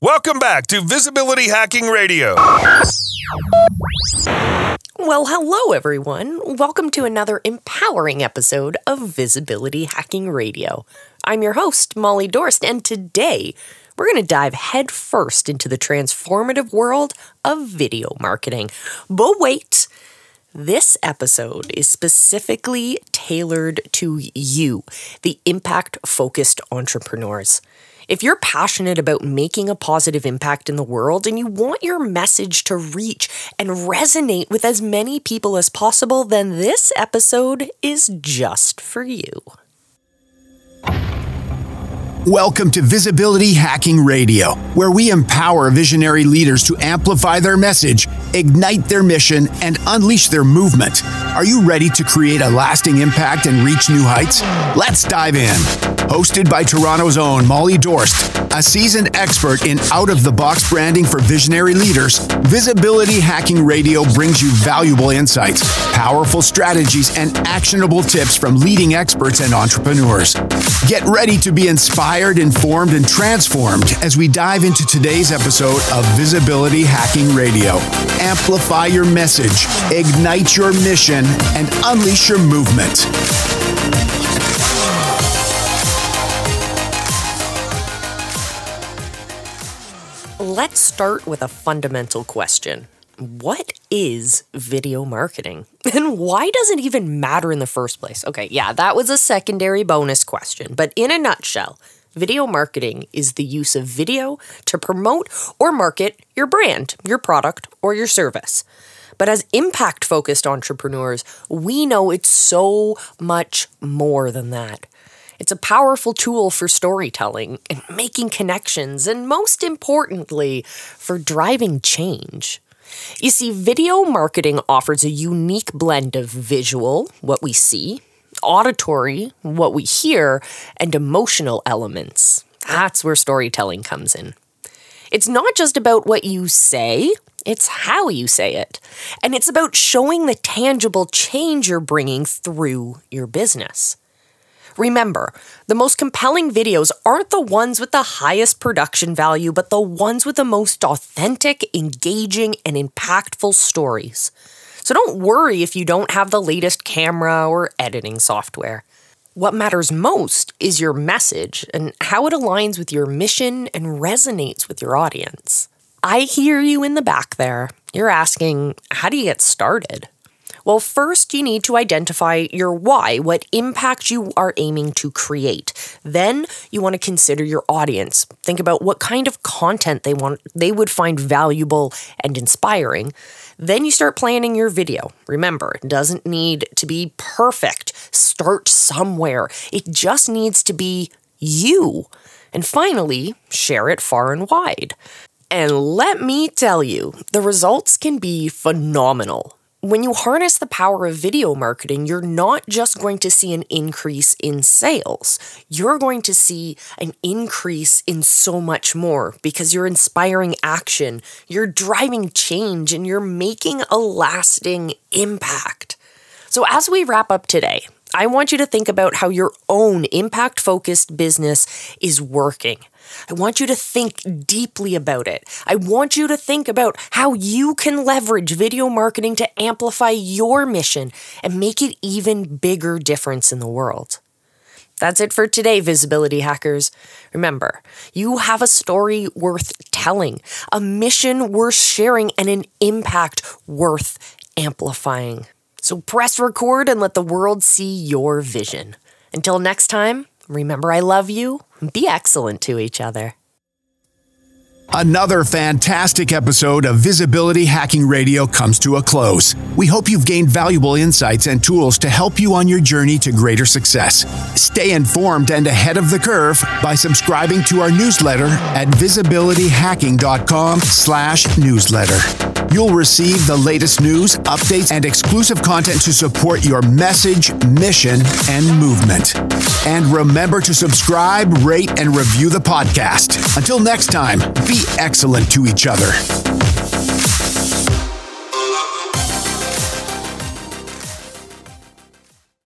Welcome back to Visibility Hacking Radio. Well, hello, everyone. Welcome to another empowering episode of Visibility Hacking Radio. I'm your host, Molly Dorst, and today we're going to dive headfirst into the transformative world of video marketing. But wait, this episode is specifically tailored to you, the impact focused entrepreneurs. If you're passionate about making a positive impact in the world and you want your message to reach and resonate with as many people as possible, then this episode is just for you. Welcome to Visibility Hacking Radio, where we empower visionary leaders to amplify their message, ignite their mission, and unleash their movement. Are you ready to create a lasting impact and reach new heights? Let's dive in. Hosted by Toronto's own Molly Dorst, a seasoned expert in out of the box branding for visionary leaders, Visibility Hacking Radio brings you valuable insights, powerful strategies, and actionable tips from leading experts and entrepreneurs. Get ready to be inspired informed, and transformed as we dive into today's episode of Visibility Hacking Radio. Amplify your message, ignite your mission, and unleash your movement. Let's start with a fundamental question. What is video marketing? And why does it even matter in the first place? Okay, yeah, that was a secondary bonus question, but in a nutshell, Video marketing is the use of video to promote or market your brand, your product, or your service. But as impact focused entrepreneurs, we know it's so much more than that. It's a powerful tool for storytelling and making connections, and most importantly, for driving change. You see, video marketing offers a unique blend of visual, what we see, auditory, what we hear, and emotional elements. That's where storytelling comes in. It's not just about what you say, it's how you say it. And it's about showing the tangible change you're bringing through your business. Remember, the most compelling videos aren't the ones with the highest production value, but the ones with the most authentic, engaging, and impactful stories. So don't worry if you don't have the latest camera or editing software. What matters most is your message and how it aligns with your mission and resonates with your audience. I hear you in the back there. You're asking, how do you get started? Well, first, you need to identify your why, what impact you are aiming to create. Then, you want to consider your audience. Think about what kind of content they want they would find valuable and inspiring. Then you start planning your video. Remember, it doesn't need to be perfect. Start somewhere. It just needs to be you. And finally, share it far and wide. And let me tell you, the results can be phenomenal when you harness the power of video marketing, you're not just going to see an increase in sales. You're going to see an increase in so much more because you're inspiring action, you're driving change, and you're making a lasting impact. So, as we wrap up today, I want you to think about how your own impact focused business is working. I want you to think deeply about it. I want you to think about how you can leverage video marketing to amplify your mission and make it even bigger difference in the world. That's it for today, visibility hackers. Remember, you have a story worth telling, a mission worth sharing, and an impact worth amplifying. So press record and let the world see your vision. Until next time, remember I love you be excellent to each other. Another fantastic episode of Visibility Hacking Radio comes to a close. We hope you've gained valuable insights and tools to help you on your journey to greater success. Stay informed and ahead of the curve by subscribing to our newsletter at visibilityhacking.com/newsletter. You'll receive the latest news, updates, and exclusive content to support your message, mission, and movement. And remember to subscribe, rate, and review the podcast. Until next time, be excellent to each other.